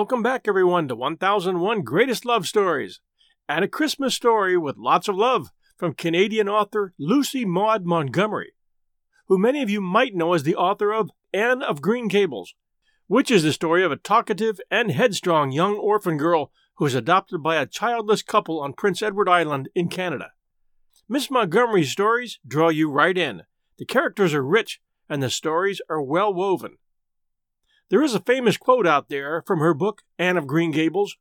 Welcome back, everyone, to 1001 Greatest Love Stories and a Christmas story with lots of love from Canadian author Lucy Maud Montgomery, who many of you might know as the author of Anne of Green Gables, which is the story of a talkative and headstrong young orphan girl who is adopted by a childless couple on Prince Edward Island in Canada. Miss Montgomery's stories draw you right in. The characters are rich and the stories are well woven. There is a famous quote out there from her book, Anne of Green Gables.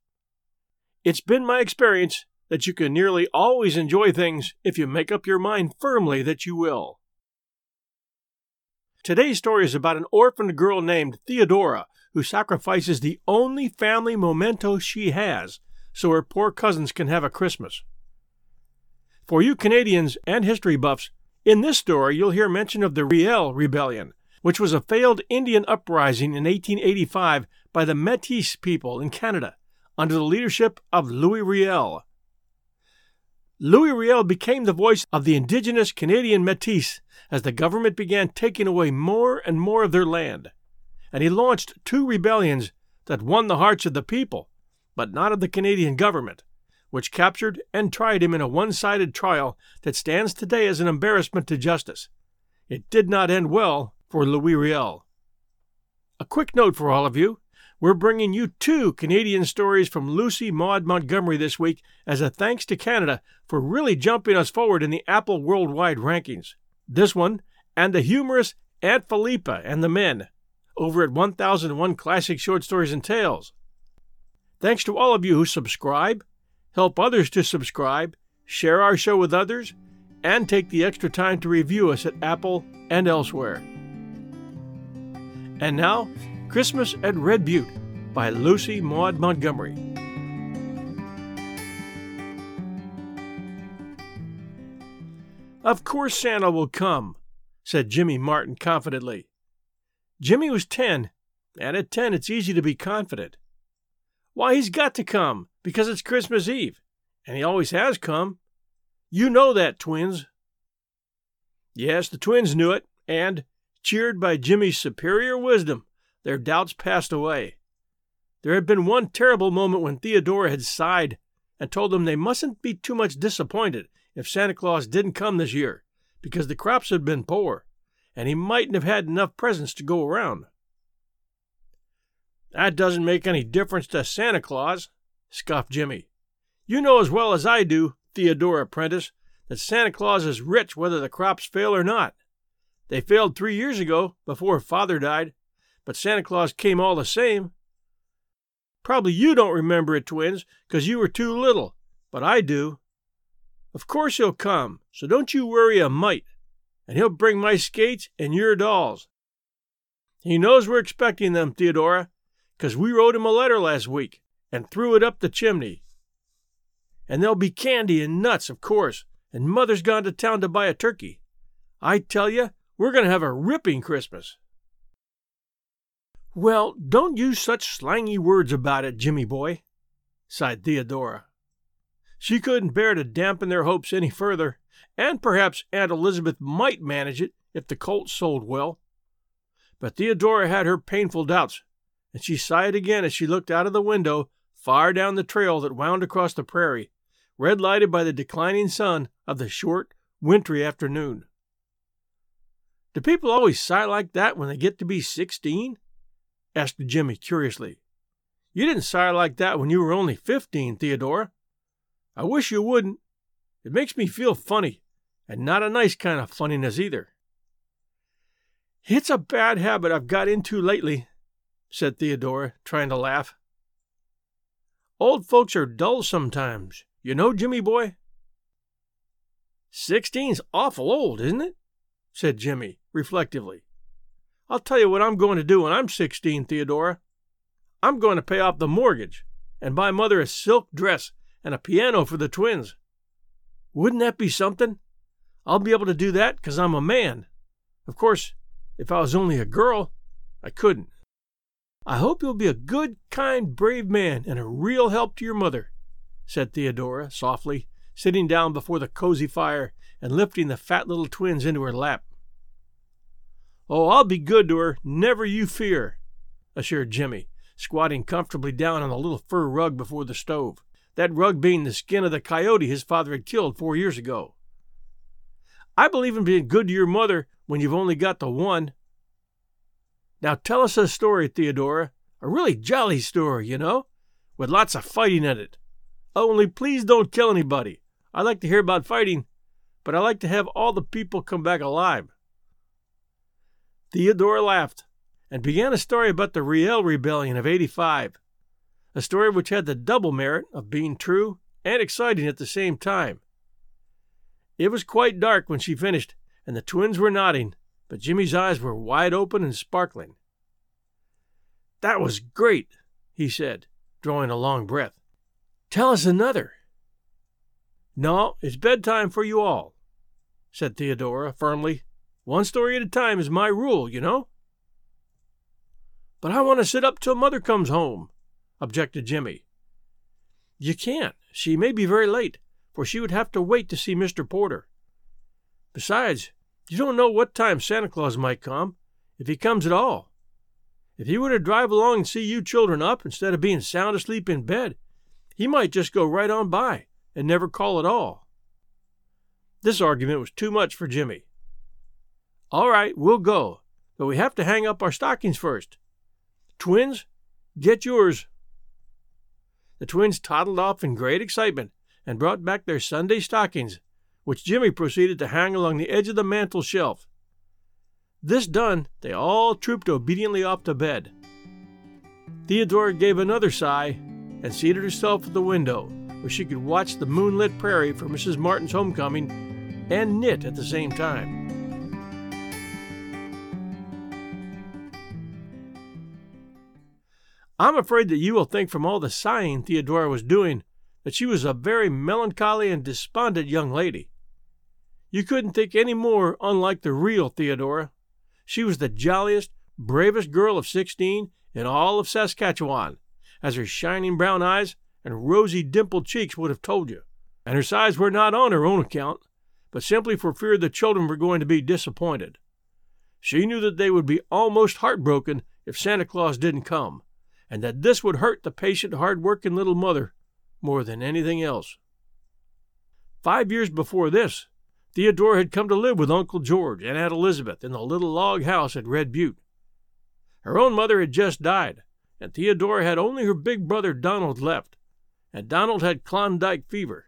It's been my experience that you can nearly always enjoy things if you make up your mind firmly that you will. Today's story is about an orphaned girl named Theodora who sacrifices the only family memento she has so her poor cousins can have a Christmas. For you Canadians and history buffs, in this story you'll hear mention of the Riel Rebellion, which was a failed Indian uprising in 1885 by the Metis people in Canada under the leadership of Louis Riel. Louis Riel became the voice of the indigenous Canadian Metis as the government began taking away more and more of their land, and he launched two rebellions that won the hearts of the people, but not of the Canadian government, which captured and tried him in a one sided trial that stands today as an embarrassment to justice. It did not end well for Louis Riel. A quick note for all of you. We're bringing you two Canadian stories from Lucy Maud Montgomery this week as a thanks to Canada for really jumping us forward in the Apple Worldwide rankings. This one, and the humorous Aunt Philippa and the Men, over at 1001 Classic Short Stories and Tales. Thanks to all of you who subscribe, help others to subscribe, share our show with others, and take the extra time to review us at Apple and elsewhere. And now, Christmas at Red Butte by Lucy Maud Montgomery. Of course Santa will come, said Jimmy Martin confidently. Jimmy was ten, and at ten it's easy to be confident. Why, he's got to come, because it's Christmas Eve, and he always has come. You know that, twins. Yes, the twins knew it, and, Cheered by Jimmy's superior wisdom, their doubts passed away. There had been one terrible moment when Theodora had sighed and told them they mustn't be too much disappointed if Santa Claus didn't come this year, because the crops had been poor, and he mightn't have had enough presents to go around. That doesn't make any difference to Santa Claus, scoffed Jimmy. You know as well as I do, Theodora Prentice, that Santa Claus is rich whether the crops fail or not. They failed three years ago, before Father died, but Santa Claus came all the same. Probably you don't remember it, twins, 'cause you were too little, but I do. Of course he'll come, so don't you worry a mite, and he'll bring my skates and your dolls. He knows we're expecting them, Theodora, 'cause we wrote him a letter last week and threw it up the chimney. And there'll be candy and nuts, of course, and Mother's gone to town to buy a turkey. I tell you, we're going to have a ripping Christmas. Well, don't use such slangy words about it, Jimmy boy, sighed Theodora. She couldn't bear to dampen their hopes any further, and perhaps Aunt Elizabeth might manage it if the colts sold well. But Theodora had her painful doubts, and she sighed again as she looked out of the window far down the trail that wound across the prairie, red lighted by the declining sun of the short, wintry afternoon. Do people always sigh like that when they get to be sixteen? asked Jimmy curiously. You didn't sigh like that when you were only fifteen, Theodora. I wish you wouldn't. It makes me feel funny, and not a nice kind of funniness either. It's a bad habit I've got into lately, said Theodora, trying to laugh. Old folks are dull sometimes, you know, Jimmy boy. Sixteen's awful old, isn't it? said Jimmy, reflectively. I'll tell you what I'm going to do when I'm 16, Theodora. I'm going to pay off the mortgage and buy Mother a silk dress and a piano for the twins. Wouldn't that be something? I'll be able to do that because I'm a man. Of course, if I was only a girl, I couldn't. I hope you'll be a good, kind, brave man and a real help to your mother, said Theodora softly, sitting down before the cozy fire and lifting the fat little twins into her lap. Oh, I'll be good to her, never you fear, assured Jimmy, squatting comfortably down on the little fur rug before the stove, that rug being the skin of the coyote his father had killed four years ago. I believe in being good to your mother when you've only got the one. Now tell us a story, Theodora, a really jolly story, you know, with lots of fighting in it. Only please don't kill anybody. I like to hear about fighting, but I like to have all the people come back alive. Theodora laughed and began a story about the Riel Rebellion of 85, a story which had the double merit of being true and exciting at the same time. It was quite dark when she finished, and the twins were nodding, but Jimmy's eyes were wide open and sparkling. That was great, he said, drawing a long breath. Tell us another. No, it's bedtime for you all, said Theodora firmly. One story at a time is my rule, you know. But I want to sit up till Mother comes home, objected Jimmy. You can't. She may be very late, for she would have to wait to see Mr. Porter. Besides, you don't know what time Santa Claus might come, if he comes at all. If he were to drive along and see you children up instead of being sound asleep in bed, he might just go right on by and never call at all. This argument was too much for Jimmy. All right, we'll go, but we have to hang up our stockings first. Twins, get yours. The twins toddled off in great excitement and brought back their Sunday stockings, which Jimmy proceeded to hang along the edge of the mantel shelf. This done, they all trooped obediently off to bed. Theodora gave another sigh and seated herself at the window, where she could watch the moonlit prairie for Mrs. Martin's homecoming and knit at the same time. I'm afraid that you will think from all the sighing Theodora was doing that she was a very melancholy and despondent young lady. You couldn't think any more unlike the real Theodora. She was the jolliest, bravest girl of sixteen in all of Saskatchewan, as her shining brown eyes and rosy dimpled cheeks would have told you. And her sighs were not on her own account, but simply for fear the children were going to be disappointed. She knew that they would be almost heartbroken if Santa Claus didn't come, and that this would hurt the patient, hard working little mother more than anything else. Five years before this, Theodora had come to live with Uncle George and Aunt Elizabeth in the little log house at Red Butte. Her own mother had just died, and Theodora had only her big brother Donald left, and Donald had Klondike fever.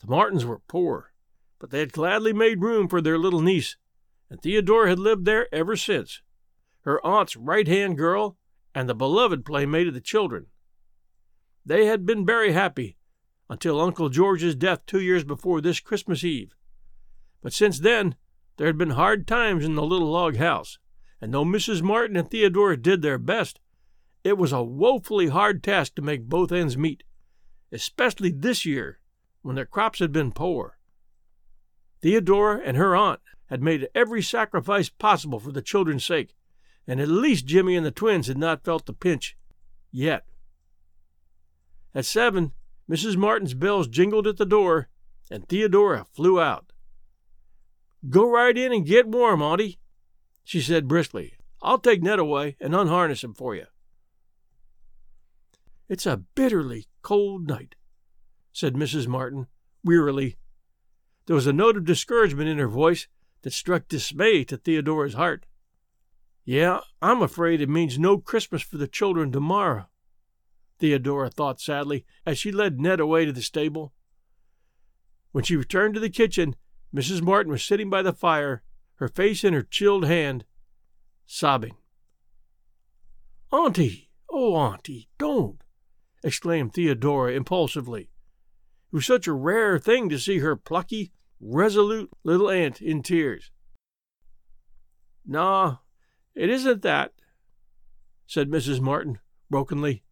The Martins were poor, but they had gladly made room for their little niece, and Theodora had lived there ever since, her aunt's right hand girl and the beloved playmate of the children. They had been very happy until Uncle George's death two years before this Christmas Eve. But since then, there had been hard times in the little log house, and though Mrs. Martin and Theodora did their best, it was a woefully hard task to make both ends meet, especially this year when their crops had been poor. Theodora and her aunt had made every sacrifice possible for the children's sake, and at least Jimmy and the twins had not felt the pinch yet. At seven, Mrs. Martin's bells jingled at the door, and Theodora flew out. Go right in and get warm, Auntie, she said briskly. I'll take Ned away and unharness him for you. It's a bitterly cold night, said Mrs. Martin wearily. There was a note of discouragement in her voice that struck dismay to Theodora's heart. Yeah, I'm afraid it means no Christmas for the children tomorrow, Theodora thought sadly as she led Ned away to the stable. When she returned to the kitchen, Mrs. Martin was sitting by the fire, her face in her chilled hand, sobbing. Auntie, oh, Auntie, don't, exclaimed Theodora impulsively. It was such a rare thing to see her plucky, resolute little aunt in tears. No, it isn't that, said Mrs. Martin brokenly.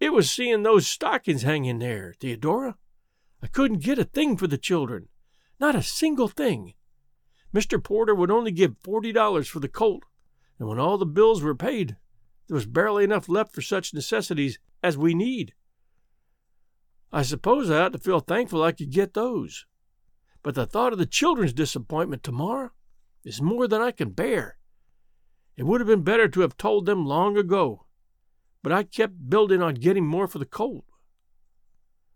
It was seeing those stockings hanging there, Theodora. I couldn't get a thing for the children, not a single thing. Mr. Porter would only give forty dollars for the colt, and when all the bills were paid, there was barely enough left for such necessities as we need. I suppose I ought to feel thankful I could get those. But the thought of the children's disappointment tomorrow is more than I can bear. It would have been better to have told them long ago but I kept building on getting more for the colt.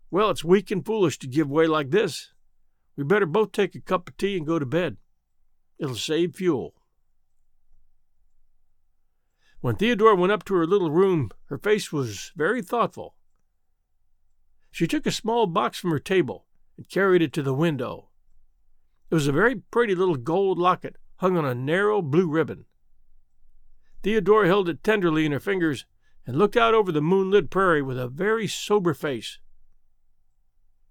Well, it's weak and foolish to give way like this. We better both take a cup of tea and go to bed. It'll save fuel. When Theodora went up to her little room, her face was very thoughtful. She took a small box from her table and carried it to the window. It was a very pretty little gold locket hung on a narrow blue ribbon. Theodora held it tenderly in her fingers and looked out over the moonlit prairie with a very sober face.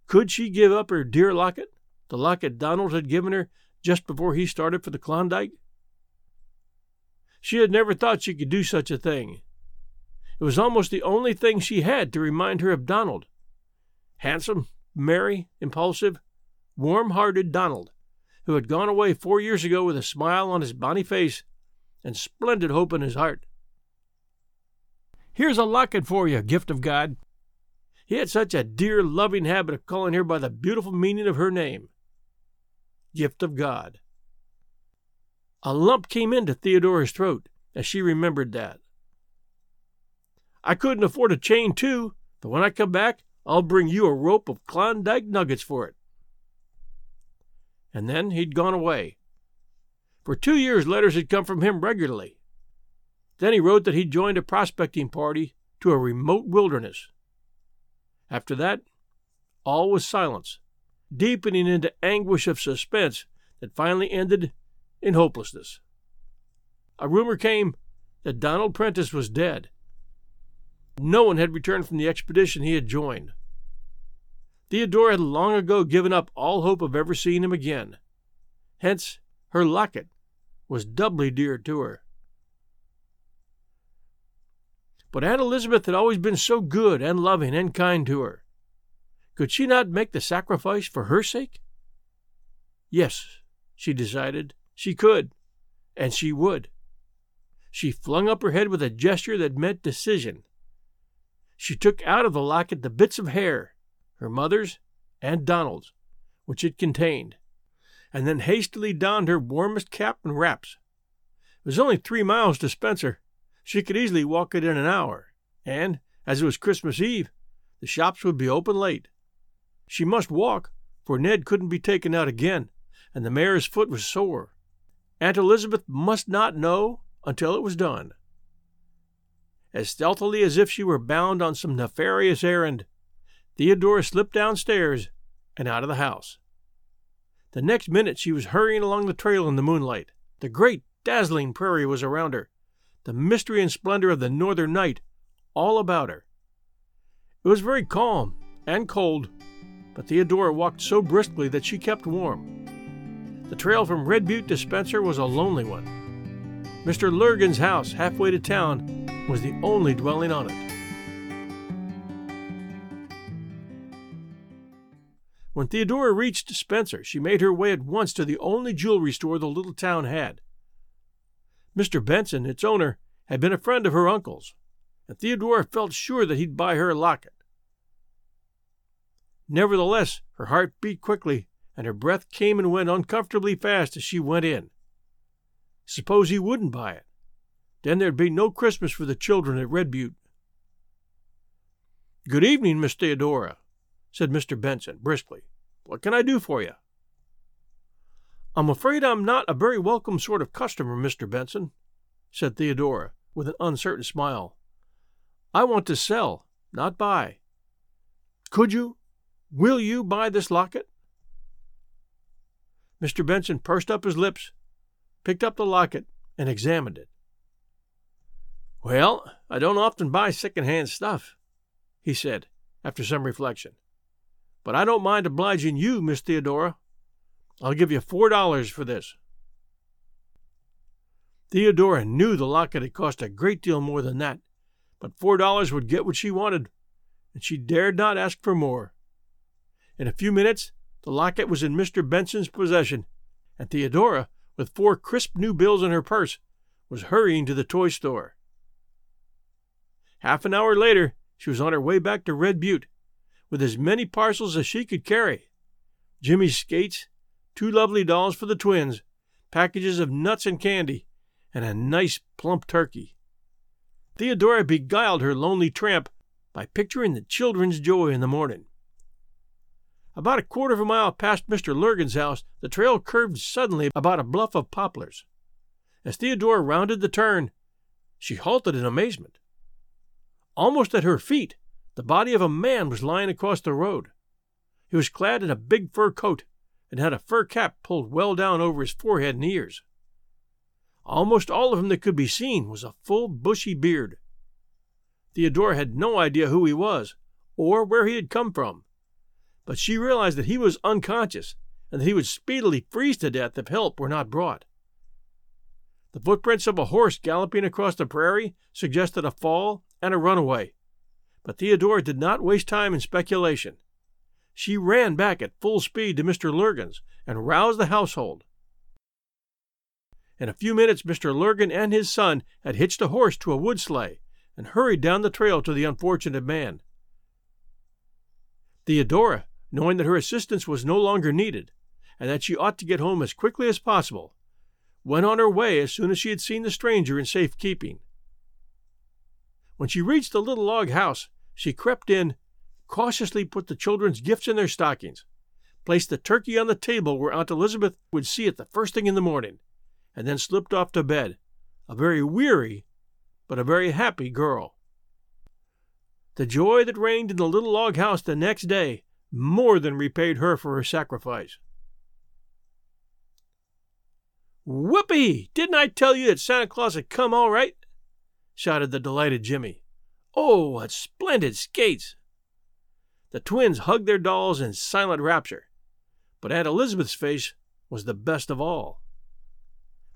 Could she give up her dear locket, the locket Donald had given her just before he started for the Klondike? She had never thought she could do such a thing. It was almost the only thing she had to remind her of Donald. Handsome, merry, impulsive, warm hearted Donald, who had gone away four years ago with a smile on his bonny face and splendid hope in his heart. Here's a locket for you, gift of God. He had such a dear, loving habit of calling her by the beautiful meaning of her name gift of God. A lump came into Theodora's throat as she remembered that. I couldn't afford a chain, too, but when I come back, I'll bring you a rope of Klondike nuggets for it. And then he'd gone away. For two years, letters had come from him regularly. Then he wrote that he'd joined a prospecting party to a remote wilderness. After that, all was silence, deepening into anguish of suspense that finally ended in hopelessness. A rumor came that Donald Prentice was dead. No one had returned from the expedition he had joined. Theodora had long ago given up all hope of ever seeing him again. Hence, her locket was doubly dear to her. But Aunt Elizabeth had always been so good and loving and kind to her. Could she not make the sacrifice for her sake? Yes, she decided, she could, and she would. She flung up her head with a gesture that meant decision. She took out of the locket the bits of hair, her mother's and Donald's, which it contained, and then hastily donned her warmest cap and wraps. It was only three miles to Spencer. She could easily walk it in an hour, and, as it was Christmas Eve, the shops would be open late. She must walk, for Ned couldn't be taken out again, and the mare's foot was sore. Aunt Elizabeth must not know until it was done. As stealthily as if she were bound on some nefarious errand, Theodora slipped downstairs and out of the house. The next minute she was hurrying along the trail in the moonlight. The great, dazzling prairie was around her, the mystery and splendor of the northern night all about her. It was very calm and cold, but Theodora walked so briskly that she kept warm. The trail from Red Butte to Spencer was a lonely one. Mr. Lurgan's house, halfway to town, was the only dwelling on it. When Theodora reached Spencer, she made her way at once to the only jewelry store the little town had. Mr. Benson, its owner, had been a friend of her uncle's, and Theodora felt sure that he'd buy her a locket. Nevertheless, her heart beat quickly, and her breath came and went uncomfortably fast as she went in. Suppose he wouldn't buy it? Then there'd be no Christmas for the children at Red Butte. Good evening, Miss Theodora, said Mr. Benson briskly. What can I do for you? I'm afraid I'm not a very welcome sort of customer, Mr. Benson, said Theodora with an uncertain smile. I want to sell, not buy. Could you, will you buy this locket? Mr. Benson pursed up his lips, picked up the locket, and examined it. Well, I don't often buy second-hand stuff, he said, after some reflection. But I don't mind obliging you, Miss Theodora. I'll give you four dollars for this. Theodora knew the locket had cost a great deal more than that, but four dollars would get what she wanted, and she dared not ask for more. In a few minutes, the locket was in Mr. Benson's possession, and Theodora, with four crisp new bills in her purse, was hurrying to the toy store. Half an hour later, she was on her way back to Red Butte with as many parcels as she could carry Jimmy's skates, two lovely dolls for the twins, packages of nuts and candy, and a nice plump turkey. Theodora beguiled her lonely tramp by picturing the children's joy in the morning. About a quarter of a mile past Mr. Lurgan's house, the trail curved suddenly about a bluff of poplars. As Theodora rounded the turn, she halted in amazement. Almost at her feet, the body of a man was lying across the road. He was clad in a big fur coat and had a fur cap pulled well down over his forehead and ears. Almost all of him that could be seen was a full bushy beard. Theodora had no idea who he was or where he had come from, but she realized that he was unconscious and that he would speedily freeze to death if help were not brought. The footprints of a horse galloping across the prairie suggested a fall and a runaway, but Theodora did not waste time in speculation. She ran back at full speed to Mr. Lurgan's and roused the household. In a few minutes, Mr. Lurgan and his son had hitched a horse to a wood sleigh and hurried down the trail to the unfortunate man. Theodora, knowing that her assistance was no longer needed, and that she ought to get home as quickly as possible, went on her way as soon as she had seen the stranger in safe keeping. When she reached the little log house, she crept in, cautiously put the children's gifts in their stockings, placed the turkey on the table where Aunt Elizabeth would see it the first thing in the morning, and then slipped off to bed, a very weary but a very happy girl. The joy that reigned in the little log house the next day more than repaid her for her sacrifice. Whoopee! Didn't I tell you that Santa Claus had come all right? Shouted the delighted Jimmy. Oh, what splendid skates! The twins hugged their dolls in silent rapture, but Aunt Elizabeth's face was the best of all.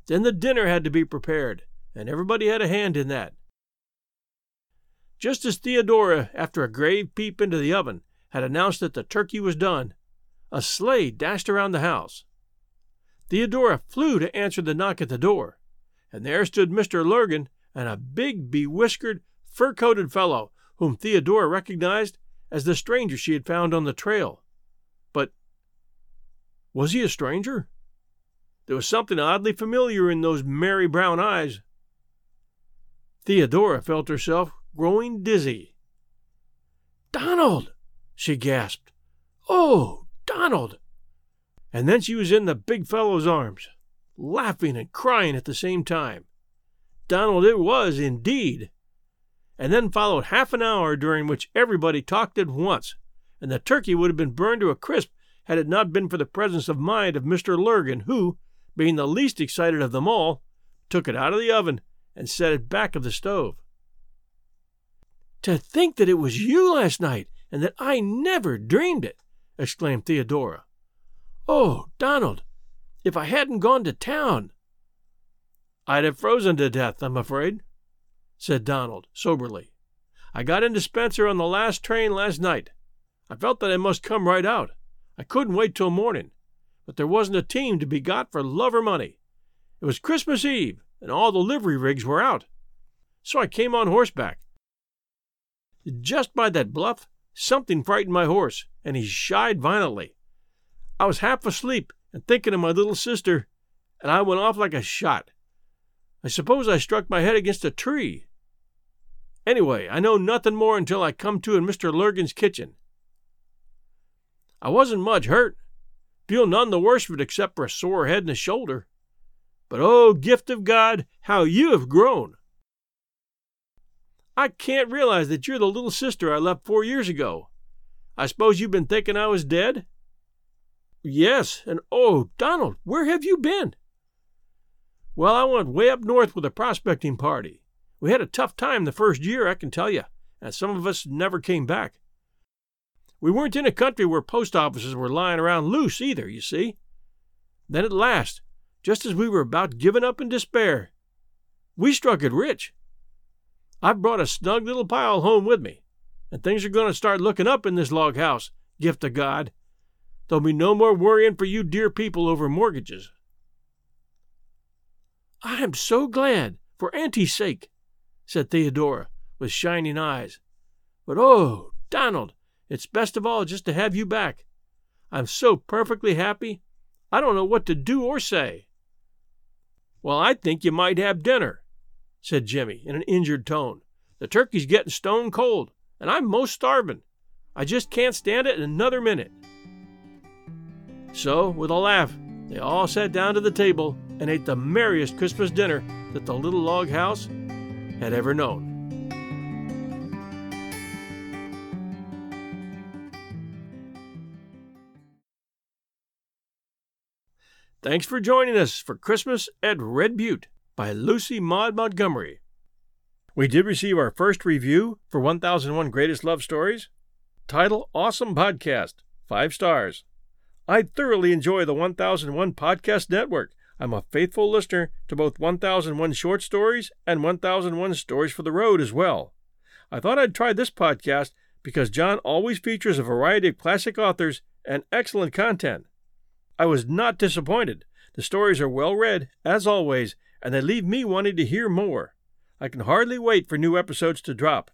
Then the dinner had to be prepared, and everybody had a hand in that. Just as Theodora, after a grave peep into the oven, had announced that the turkey was done, a sleigh dashed around the house. Theodora flew to answer the knock at the door, and there stood Mr. Lurgan and a big, bewhiskered, fur coated fellow whom Theodora recognized as the stranger she had found on the trail. But was he a stranger? There was something oddly familiar in those merry brown eyes. Theodora felt herself growing dizzy. Donald! she gasped. Oh, Donald! And then she was in the big fellow's arms, laughing and crying at the same time. Donald it was, indeed. And then followed half an hour during which everybody talked at once, and the turkey would have been burned to a crisp had it not been for the presence of mind of Mr. Lurgan, who, being the least excited of them all, took it out of the oven and set it back of the stove. To think that it was you last night, and that I never dreamed it! exclaimed Theodora. Oh, Donald, if I hadn't gone to town! I'd have frozen to death, I'm afraid, said Donald, soberly. I got into Spencer on the last train last night. I felt that I must come right out. I couldn't wait till morning but there wasn't a team to be got for love or money. It was Christmas Eve, and all the livery rigs were out. So I came on horseback. Just by that bluff, something frightened my horse, and he shied violently. I was half asleep and thinking of my little sister, and I went off like a shot. I suppose I struck my head against a tree. Anyway, I know nothing more until I come to in Mr. Lurgan's kitchen. I wasn't much hurt, Feel none the worse of it except for a sore head and a shoulder. But oh, gift of God, how you have grown! I can't realize that you're the little sister I left four years ago. I suppose you've been thinking I was dead? Yes, and oh, Donald, where have you been? Well, I went way up north with a prospecting party. We had a tough time the first year, I can tell you, and some of us never came back. We weren't in a country where post offices were lying around loose either, you see. Then at last, just as we were about giving up in despair, we struck it rich. I've brought a snug little pile home with me, and things are going to start looking up in this log house, gift of God. There'll be no more worrying for you dear people over mortgages. I am so glad, for Auntie's sake, said Theodora, with shining eyes. But oh, Donald, it's best of all just to have you back. I'm so perfectly happy, I don't know what to do or say. Well, I think you might have dinner, said Jimmy in an injured tone, The turkey's getting stone cold, and I'm most starving. I just can't stand it another minute. So, with a laugh, they all sat down to the table and ate the merriest Christmas dinner that the little log house had ever known. Thanks for joining us for Christmas at Red Butte by Lucy Maud Montgomery. We did receive our first review for 1001 Greatest Love Stories. Title Awesome Podcast, 5 stars. I thoroughly enjoy the 1001 Podcast Network. I'm a faithful listener to both 1001 Short Stories and 1001 Stories for the Road as well. I thought I'd try this podcast because John always features a variety of classic authors and excellent content. I was not disappointed. The stories are well read, as always, and they leave me wanting to hear more. I can hardly wait for new episodes to drop.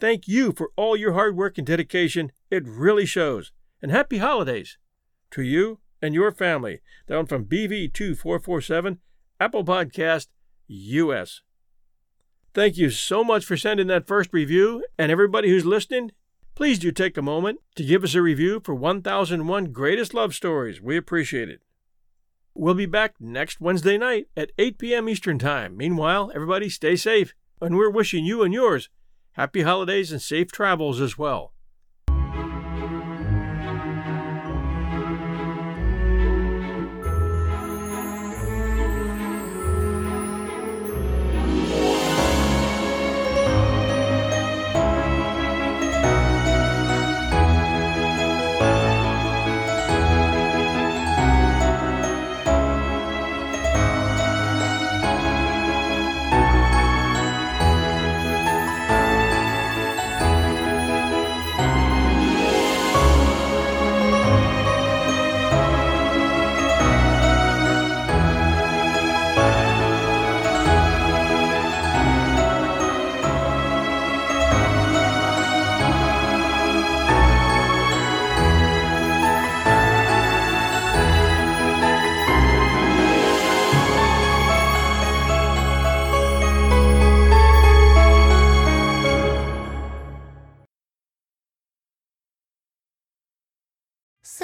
Thank you for all your hard work and dedication. It really shows. And happy holidays! to you and your family. Down from BV2447, Apple Podcast, US. Thank you so much for sending that first review, and everybody who's listening, please do take a moment to give us a review for 1001 Greatest Love Stories. We appreciate it. We'll be back next Wednesday night at 8 p.m. Eastern Time. Meanwhile, everybody stay safe, and we're wishing you and yours happy holidays and safe travels as well.